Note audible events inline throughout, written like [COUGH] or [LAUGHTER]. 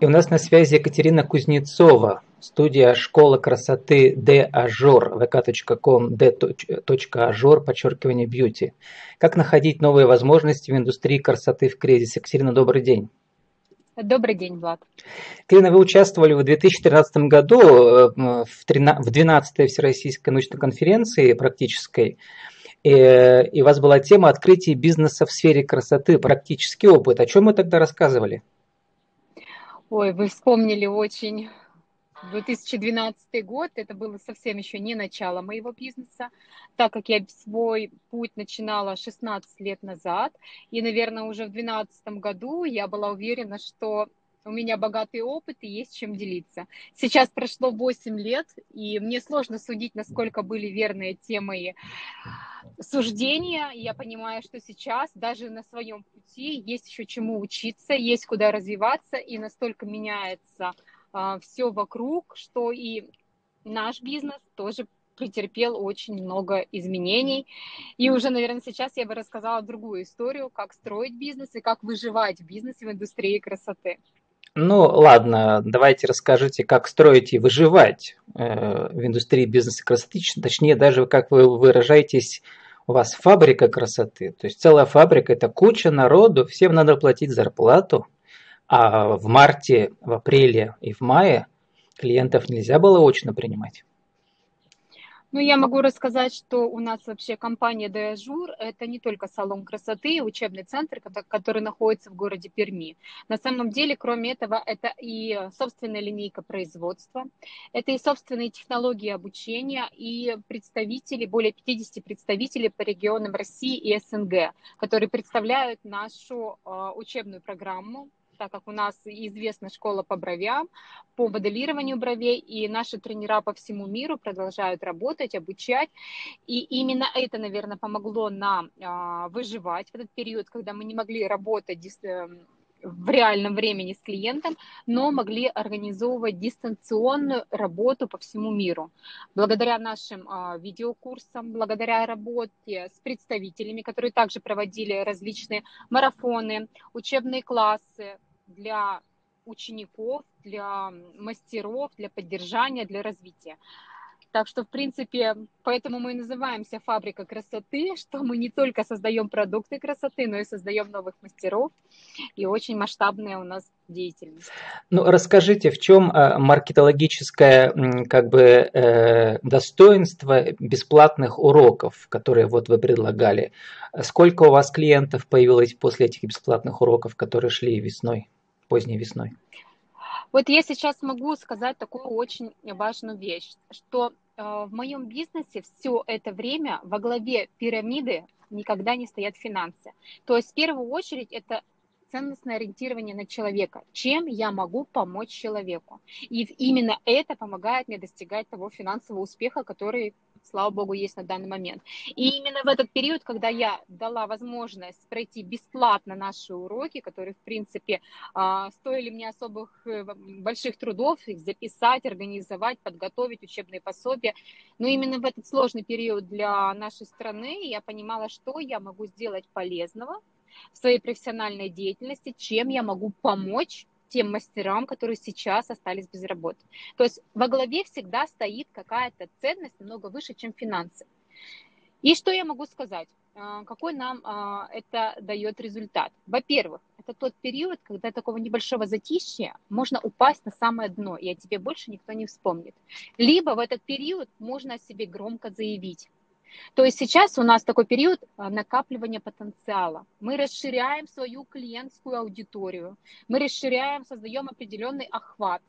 И у нас на связи Екатерина Кузнецова, студия «Школа красоты Д Ажор», vk.com, d.ажор, подчеркивание бьюти. Как находить новые возможности в индустрии красоты в кризис? Екатерина, добрый день. Добрый день, Влад. Екатерина, вы участвовали в 2013 году э, в 12-й Всероссийской научной конференции практической, э, и у вас была тема открытия бизнеса в сфере красоты, практический опыт. О чем вы тогда рассказывали? Ой, вы вспомнили очень 2012 год, это было совсем еще не начало моего бизнеса, так как я свой путь начинала 16 лет назад, и, наверное, уже в 2012 году я была уверена, что у меня богатый опыт и есть чем делиться. Сейчас прошло 8 лет, и мне сложно судить, насколько были верные те мои суждения. Я понимаю, что сейчас даже на своем пути есть еще чему учиться, есть куда развиваться, и настолько меняется а, все вокруг, что и наш бизнес тоже претерпел очень много изменений. И уже, наверное, сейчас я бы рассказала другую историю, как строить бизнес и как выживать в бизнесе в индустрии красоты. Ну, ладно, давайте расскажите, как строить и выживать э, в индустрии бизнеса красоты, точнее, даже как вы выражаетесь, у вас фабрика красоты, то есть целая фабрика, это куча народу, всем надо платить зарплату, а в марте, в апреле и в мае клиентов нельзя было очно принимать. Ну, я могу рассказать, что у нас вообще компания Деажур – это не только салон красоты, учебный центр, который находится в городе Перми. На самом деле, кроме этого, это и собственная линейка производства, это и собственные технологии обучения, и представители, более 50 представителей по регионам России и СНГ, которые представляют нашу а, учебную программу так как у нас известна школа по бровям, по моделированию бровей, и наши тренера по всему миру продолжают работать, обучать. И именно это, наверное, помогло нам а, выживать в этот период, когда мы не могли работать эм, в реальном времени с клиентом, но могли организовывать дистанционную работу по всему миру. Благодаря нашим а, видеокурсам, благодаря работе с представителями, которые также проводили различные марафоны, учебные классы, для учеников, для мастеров, для поддержания, для развития. Так что, в принципе, поэтому мы и называемся фабрика красоты, что мы не только создаем продукты красоты, но и создаем новых мастеров. И очень масштабная у нас деятельность. Ну, расскажите, в чем э, маркетологическое как бы э, достоинство бесплатных уроков, которые вот вы предлагали? Сколько у вас клиентов появилось после этих бесплатных уроков, которые шли весной? Поздней весной? Вот я сейчас могу сказать такую очень важную вещь, что э, в моем бизнесе все это время во главе пирамиды никогда не стоят финансы. То есть в первую очередь это ценностное ориентирование на человека. Чем я могу помочь человеку? И именно это помогает мне достигать того финансового успеха, который слава богу, есть на данный момент. И именно в этот период, когда я дала возможность пройти бесплатно наши уроки, которые, в принципе, а, стоили мне особых э, больших трудов, их записать, организовать, подготовить учебные пособия, но именно в этот сложный период для нашей страны я понимала, что я могу сделать полезного в своей профессиональной деятельности, чем я могу помочь тем мастерам, которые сейчас остались без работы. То есть во главе всегда стоит какая-то ценность намного выше, чем финансы. И что я могу сказать? А, какой нам а, это дает результат? Во-первых, это тот период, когда такого небольшого затишья можно упасть на самое дно, и о тебе больше никто не вспомнит. Либо в этот период можно о себе громко заявить. То есть сейчас у нас такой период а, накапливания потенциала. Мы расширяем свою клиентскую аудиторию, мы расширяем, создаем определенный охват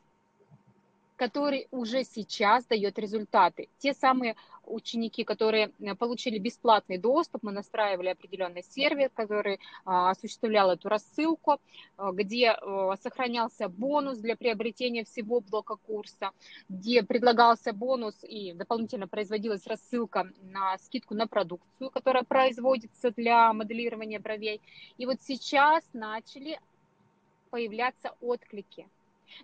который уже сейчас дает результаты. Те самые ученики, которые э, получили бесплатный доступ, мы настраивали определенный сервер, который а, осуществлял эту рассылку, а, где э, сохранялся бонус для приобретения всего блока курса, где предлагался бонус и дополнительно производилась рассылка на скидку на продукцию, которая производится для моделирования бровей. И вот сейчас начали появляться отклики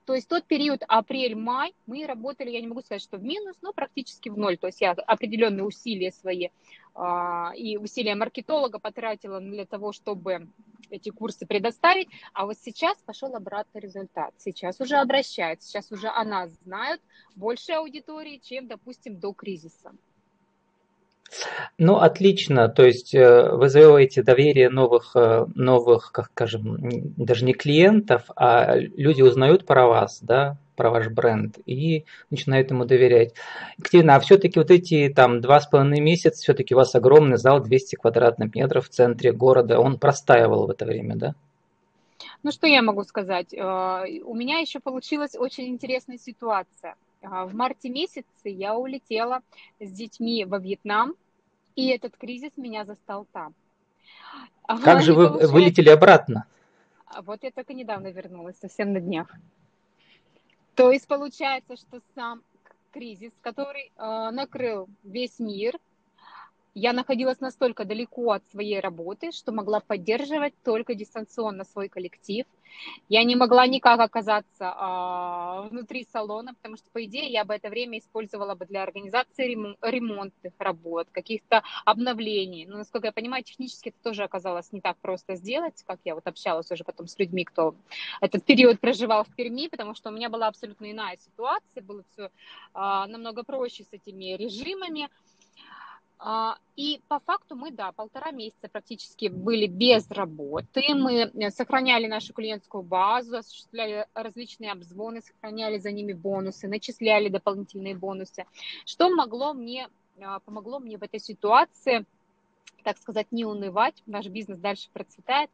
то есть тот период апрель-май мы работали, я не могу сказать, что в минус, но практически в ноль. То есть я определенные усилия свои а, и усилия маркетолога потратила для того, чтобы эти курсы предоставить, а вот сейчас пошел обратный результат. Сейчас уже обращаются, сейчас уже о нас знают больше аудитории, чем, допустим, до кризиса. Ну, отлично. То есть э, вы завоевываете доверие новых, э, новых, как скажем, даже не клиентов, а люди узнают про вас, да, про ваш бренд и начинают ему доверять. Екатерина, а все-таки вот эти там два с половиной месяца, все-таки у вас огромный зал 200 квадратных метров в центре города, он простаивал в это время, да? Ну, что я могу сказать? Э, у меня еще получилась очень интересная ситуация. Э, в марте месяце я улетела с детьми во Вьетнам, и этот кризис меня застал там. Как же вы получается... вылетели обратно? А вот я только недавно вернулась, совсем на днях. То есть получается, что сам кризис, который э, накрыл весь мир, я находилась настолько далеко от своей работы, что могла поддерживать только дистанционно свой коллектив. Я не могла никак оказаться а, внутри салона, потому что, по идее, я бы это время использовала бы для организации ремонтных работ, каких-то обновлений. Но, насколько я понимаю, технически это тоже оказалось не так просто сделать, как я вот общалась уже потом с людьми, кто этот период проживал в Перми, потому что у меня была абсолютно иная ситуация, было все а, намного проще с этими режимами. А, и по факту мы, да, полтора месяца практически были без работы. Мы э, сохраняли нашу клиентскую базу, осуществляли различные обзвоны, сохраняли за ними бонусы, начисляли дополнительные бонусы. Что могло мне, а, помогло мне в этой ситуации, так сказать, не унывать, наш бизнес дальше процветает.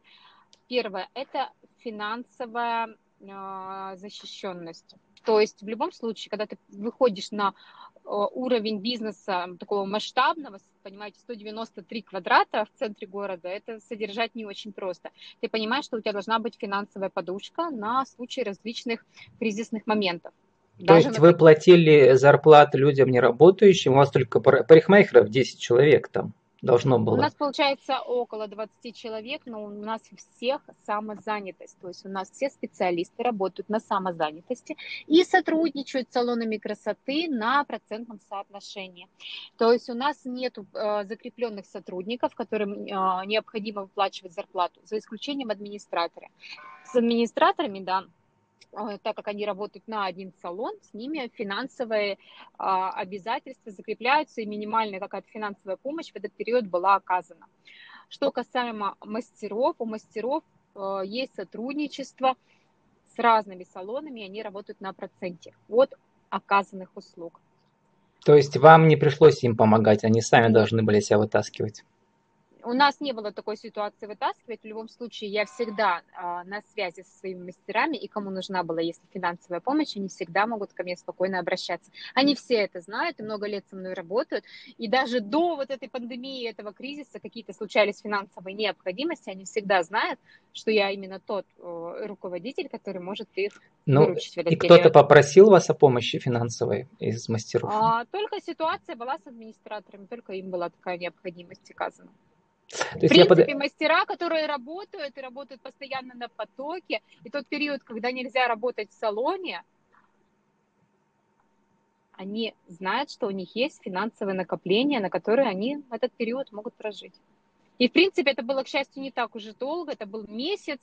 Первое – это финансовая а, защищенность. То есть в любом случае, когда ты выходишь на Э, уровень бизнеса такого масштабного, понимаете, 193 квадрата в центре города, это содержать не очень просто. Ты понимаешь, что у тебя должна быть финансовая подушка на случай различных кризисных моментов. То Даже есть на... вы платили зарплаты людям не работающим, у вас только парикмахеров 10 человек там? Должно было? У нас получается около 20 человек, но у нас всех самозанятость. То есть у нас все специалисты работают на самозанятости и сотрудничают с салонами красоты на процентном соотношении. То есть у нас нет э, закрепленных сотрудников, которым э, необходимо выплачивать зарплату, за исключением администратора. С администраторами, да, так как они работают на один салон, с ними финансовые а, обязательства закрепляются, и минимальная какая-то финансовая помощь в этот период была оказана. Что касаемо мастеров, у мастеров э, есть сотрудничество с разными салонами, они работают на проценте от оказанных услуг. То есть вам не пришлось им помогать, они сами должны были себя вытаскивать? У нас не было такой ситуации вытаскивать. В любом случае, я всегда э, на связи со своими мастерами, и кому нужна была, если финансовая помощь, они всегда могут ко мне спокойно обращаться. Они все это знают и много лет со мной работают. И даже до вот этой пандемии, этого кризиса, какие-то случались финансовые необходимости, они всегда знают, что я именно тот э, руководитель, который может их ну, выручить И кто-то попросил вас о помощи финансовой из мастеров? А, только ситуация была с администраторами, только им была такая необходимость оказана. То в принципе, под... мастера, которые работают и работают постоянно на потоке, и тот период, когда нельзя работать в салоне, они знают, что у них есть финансовые накопления, на которые они в этот период могут прожить. И, в принципе, это было, к счастью, не так уже долго, это был месяц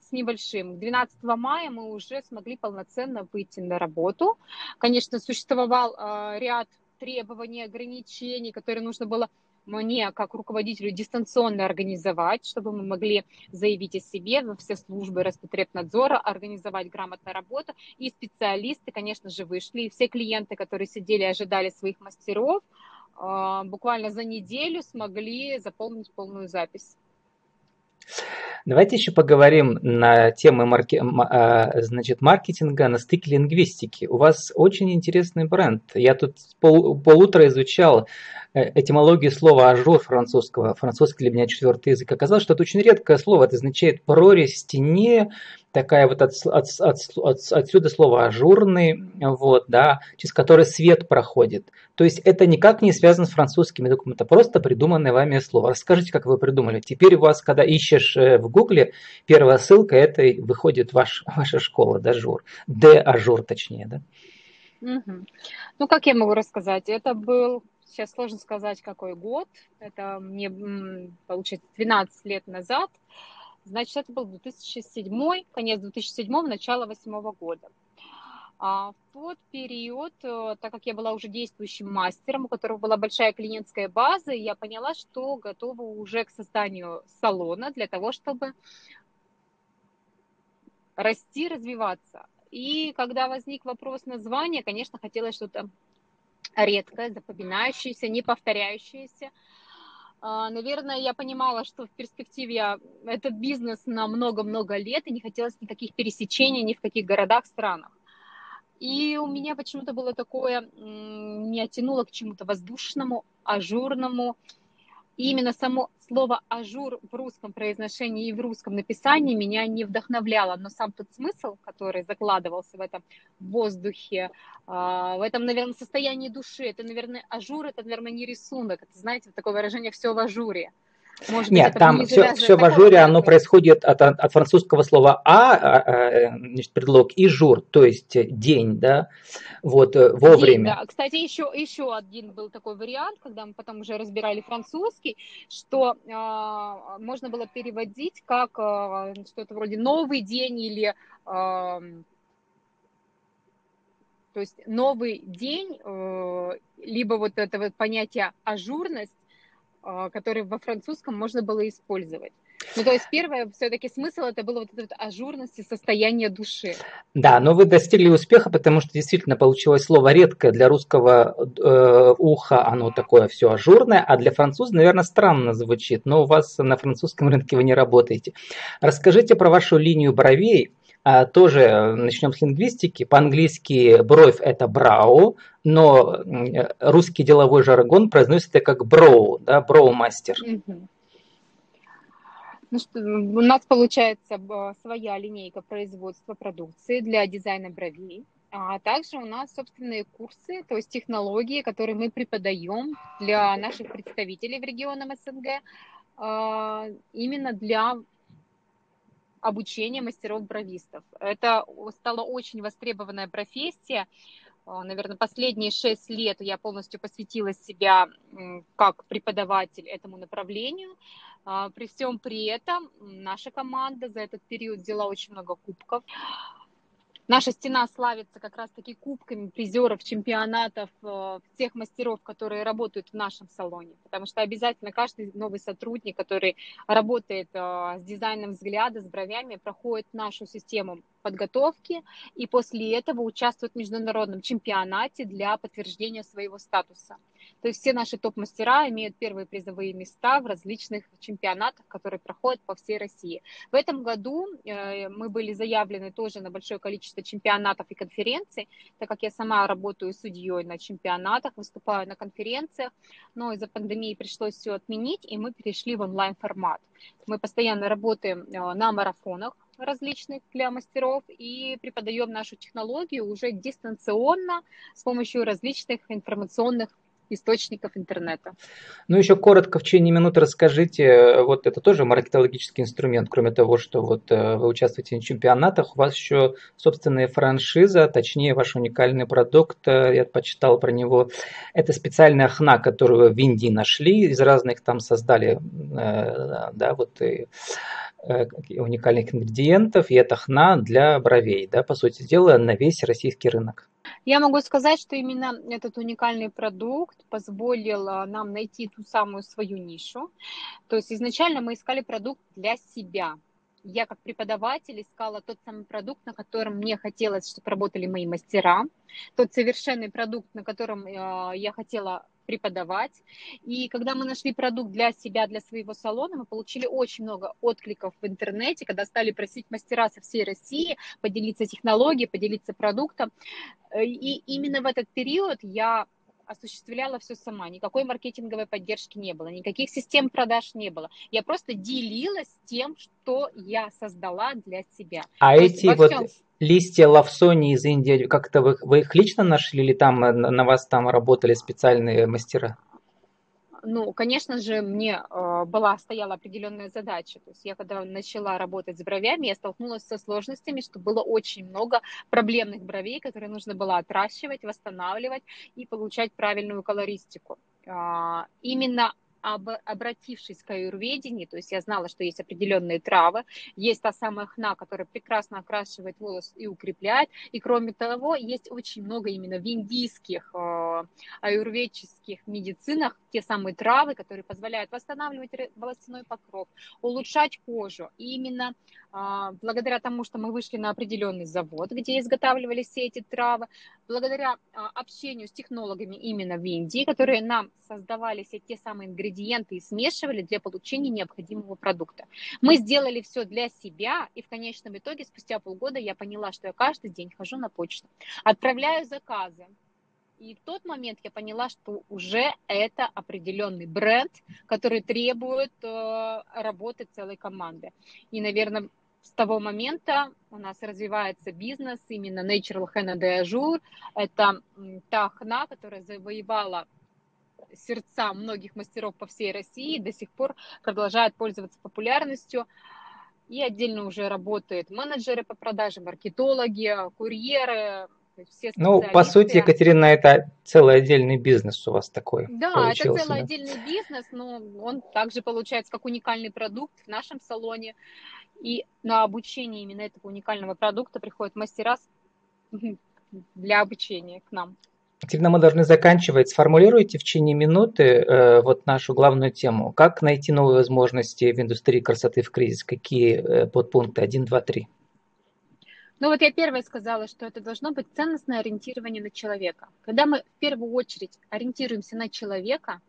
с небольшим. 12 мая мы уже смогли полноценно выйти на работу. Конечно, существовал э, ряд требований, ограничений, которые нужно было мне, как руководителю, дистанционно организовать, чтобы мы могли заявить о себе во все службы Роспотребнадзора, организовать грамотную работу. И специалисты, конечно же, вышли. И все клиенты, которые сидели и ожидали своих мастеров, а, буквально за неделю смогли заполнить полную запись. Давайте еще поговорим на темы марки... А, значит, маркетинга на стыке лингвистики. У вас очень интересный бренд. Я тут пол... пол-утра изучал э, этимологию слова ajour французского. Французский для меня четвертый язык. Оказалось, что это очень редкое слово. Это означает прорезь в стене, такая вот от, от, от, от, отсюда слово ажурный, вот, да, через который свет проходит. То есть это никак не связано с французским языком, это просто придуманное вами слово. Расскажите, как вы придумали. Теперь у вас, когда ищешь э, в гугле, первая ссылка, это выходит ваш, ваша школа, да, жур, Д ажур точнее, да? Угу. Ну, как я могу рассказать, это был сейчас сложно сказать, какой год. Это мне, получается, 12 лет назад. Значит, это был 2007, конец 2007, начало 2008 года. А в тот период, э, так как я была уже действующим мастером, у которого была большая клиентская база, я поняла, что готова уже к созданию салона для того, чтобы расти, развиваться. И когда возник вопрос названия, конечно, хотелось что-то редкое, запоминающееся, не повторяющееся. А, наверное, я понимала, что в перспективе этот бизнес на много-много лет, и не хотелось никаких пересечений ни в каких городах, странах. И у меня почему-то было такое, меня тянуло к чему-то воздушному, ажурному. И именно само слово ажур в русском произношении и в русском написании меня не вдохновляло, но сам тот смысл, который закладывался в этом воздухе, а, в этом, наверное, состоянии души, это, наверное, ажур, это, наверное, не рисунок, это, знаете, такое выражение «все в ажуре». Может Нет, быть, там все, все в ажуре, оно происходит от, от французского слова «à», а, а значит, предлог, и «jour», то есть день, да, вот, э, вовремя. День, да. Кстати, еще, еще один был такой вариант, когда мы потом уже разбирали французский, что э, можно было переводить как э, что-то вроде «новый день» или... Э, то есть новый день, э, либо вот это вот понятие ажурность, а, который во французском можно было использовать. Ну, то есть первое, все-таки смысл это было вот эта вот ажурность и состояние души. Да, но вы достигли успеха, потому что действительно получилось слово редкое для русского э, уха, оно такое все ажурное, а для француза, наверное, странно звучит, но у вас на французском рынке вы не работаете. Расскажите про вашу линию бровей. А, тоже э, начнем с лингвистики. По-английски бровь это брау, но русский деловой жаргон произносится как броу, да, броу-мастер. Ну что, у нас получается своя линейка производства продукции для дизайна бровей. А также у нас собственные курсы, то есть технологии, которые мы преподаем для наших представителей в регионах СНГ, а, именно для обучение мастеров-бровистов. Это стала очень востребованная профессия. А, наверное, последние шесть лет я полностью посвятила себя как преподаватель этому направлению. А, при всем при этом наша команда за этот период взяла очень много кубков. Наша стена славится как раз-таки кубками призеров чемпионатов э, всех мастеров, которые работают в нашем салоне. Потому что обязательно каждый новый сотрудник, который работает э, с дизайном взгляда, с бровями, проходит нашу систему подготовки и после этого участвует в международном чемпионате для подтверждения своего статуса. То есть все наши топ-мастера имеют первые призовые места в различных чемпионатах, которые проходят по всей России. В этом году э, мы были заявлены тоже на большое количество чемпионатов и конференций, так как я сама работаю судьей на чемпионатах, выступаю на конференциях, но из-за пандемии пришлось все отменить, и мы перешли в онлайн-формат. Мы постоянно работаем э, на марафонах, различных для мастеров и преподаем нашу технологию уже дистанционно с помощью различных информационных источников интернета. Ну, еще коротко в течение минуты расскажите, вот это тоже маркетологический инструмент, кроме того, что вот э, вы участвуете в чемпионатах, у вас еще собственная франшиза, точнее ваш уникальный продукт, э, я почитал про него, это специальная хна, которую в Индии нашли, из разных там создали, э, да, вот и уникальных ингредиентов, и это хна для бровей, да, по сути дела, на весь российский рынок. Я могу сказать, что именно этот уникальный продукт позволил нам найти ту самую свою нишу. То есть изначально мы искали продукт для себя. Я как преподаватель искала тот самый продукт, на котором мне хотелось, чтобы работали мои мастера, тот совершенный продукт, на котором а, я хотела преподавать. И когда мы нашли продукт для себя, для своего салона, мы получили очень много откликов в интернете, когда стали просить мастера со всей России поделиться технологией, поделиться продуктом. Э, и именно в этот период я осуществляла все сама, никакой маркетинговой поддержки не было, никаких систем продаж не было. Я просто делилась тем, что я создала для себя. А То эти вот всем... листья лавсони из Индии, как-то вы, вы их лично нашли или там на вас там работали специальные мастера? Ну, конечно же, мне э, была, стояла определенная задача. То есть я когда начала работать с бровями, я столкнулась со сложностями, что было очень много проблемных бровей, которые нужно было отращивать, восстанавливать и получать правильную колористику. Э, именно об, обратившись к аюрведению, то есть я знала, что есть определенные травы, есть та самая хна, которая прекрасно окрашивает волос и укрепляет, и кроме того, есть очень много именно в индийских э, аюрведических медицинах те самые травы, которые позволяют восстанавливать волосяной покров, улучшать кожу. И именно благодаря тому, что мы вышли на определенный завод, где изготавливались все эти травы, благодаря а, общению с технологами именно в Индии, которые нам создавали все те самые ингредиенты и смешивали для получения необходимого продукта. Мы сделали все для себя, и в конечном итоге спустя полгода я поняла, что я каждый день хожу на почту, отправляю заказы, и в тот момент я поняла, что уже это определенный бренд, который требует э, работы целой команды. И, наверное, с того момента у нас развивается бизнес, именно Natural Henna de Azur. Это та хна, которая завоевала сердца многих мастеров по всей России, до сих пор продолжает пользоваться популярностью. И отдельно уже работают менеджеры по продаже, маркетологи, курьеры, все ну, по сути, Екатерина, это целый отдельный бизнес у вас такой. Да, получился, это целый да? отдельный бизнес, но он также получается как уникальный продукт в нашем салоне. И на обучение именно этого уникального продукта приходят мастера [LAUGHS] для обучения к нам. Екатерина, мы должны заканчивать. Сформулируйте в течение минуты э, вот нашу главную тему. Как найти новые возможности в индустрии красоты в кризис? Какие э, подпункты? Один, два, три. Ну вот я первая сказала, что это должно быть ценностное ориентирование на человека. Когда мы в первую очередь ориентируемся на человека,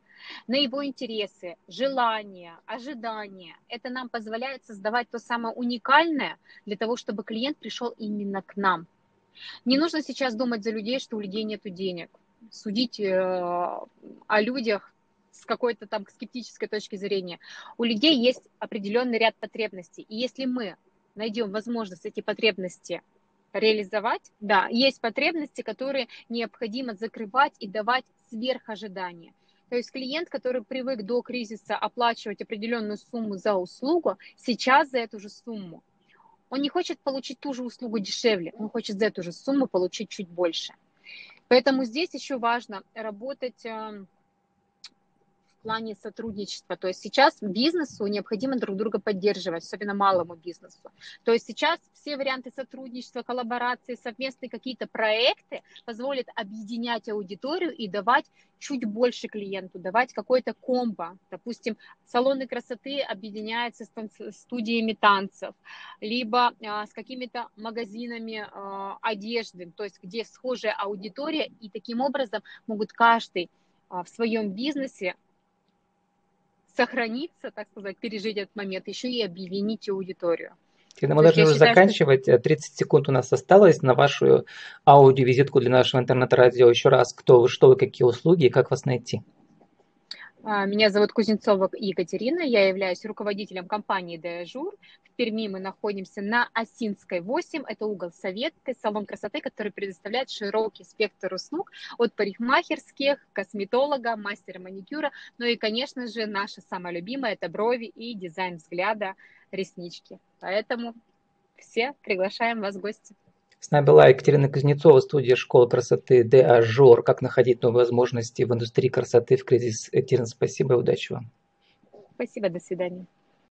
на его интересы, желания, ожидания, это нам позволяет создавать то самое уникальное для того, чтобы клиент пришел именно к нам. Не нужно сейчас думать за людей, что у людей нет денег. Судить э, о людях с какой-то там скептической точки зрения. У людей есть определенный ряд потребностей. И если мы найдем возможность эти потребности реализовать, да, есть потребности, которые необходимо закрывать и давать сверх ожидания. То есть клиент, который привык до кризиса оплачивать определенную сумму за услугу, сейчас за эту же сумму, он не хочет получить ту же услугу дешевле, он хочет за эту же сумму получить чуть больше. Поэтому здесь еще важно работать эм, плане сотрудничества. То есть сейчас бизнесу необходимо друг друга поддерживать, особенно малому бизнесу. То есть сейчас все варианты сотрудничества, коллаборации, совместные какие-то проекты позволят объединять аудиторию и давать чуть больше клиенту, давать какой-то комбо. Допустим, салоны красоты объединяются с студиями танцев, либо а, с какими-то магазинами а, одежды, то есть где схожая аудитория, и таким образом могут каждый а, в своем бизнесе сохраниться, так сказать, пережить этот момент, еще и объединить аудиторию. Когда мы должны уже считаю, заканчивать, 30 что... секунд у нас осталось на вашу аудиовизитку для нашего интернет-радио. Еще раз, кто вы, что вы, какие услуги и как вас найти? А, меня зовут Кузнецова Екатерина, я являюсь руководителем компании «Деажур». В Перми мы находимся на Осинской 8, это угол Советской, салон красоты, который предоставляет широкий спектр услуг от парикмахерских, косметолога, мастера маникюра, ну и, конечно же, наша самая любимая – это брови и дизайн взгляда, реснички. Поэтому все приглашаем вас в гости. С нами была Екатерина Кузнецова, студия школы красоты Де Ажур. Как находить новые возможности в индустрии красоты в кризис. Екатерина, спасибо и удачи вам. Спасибо, до свидания.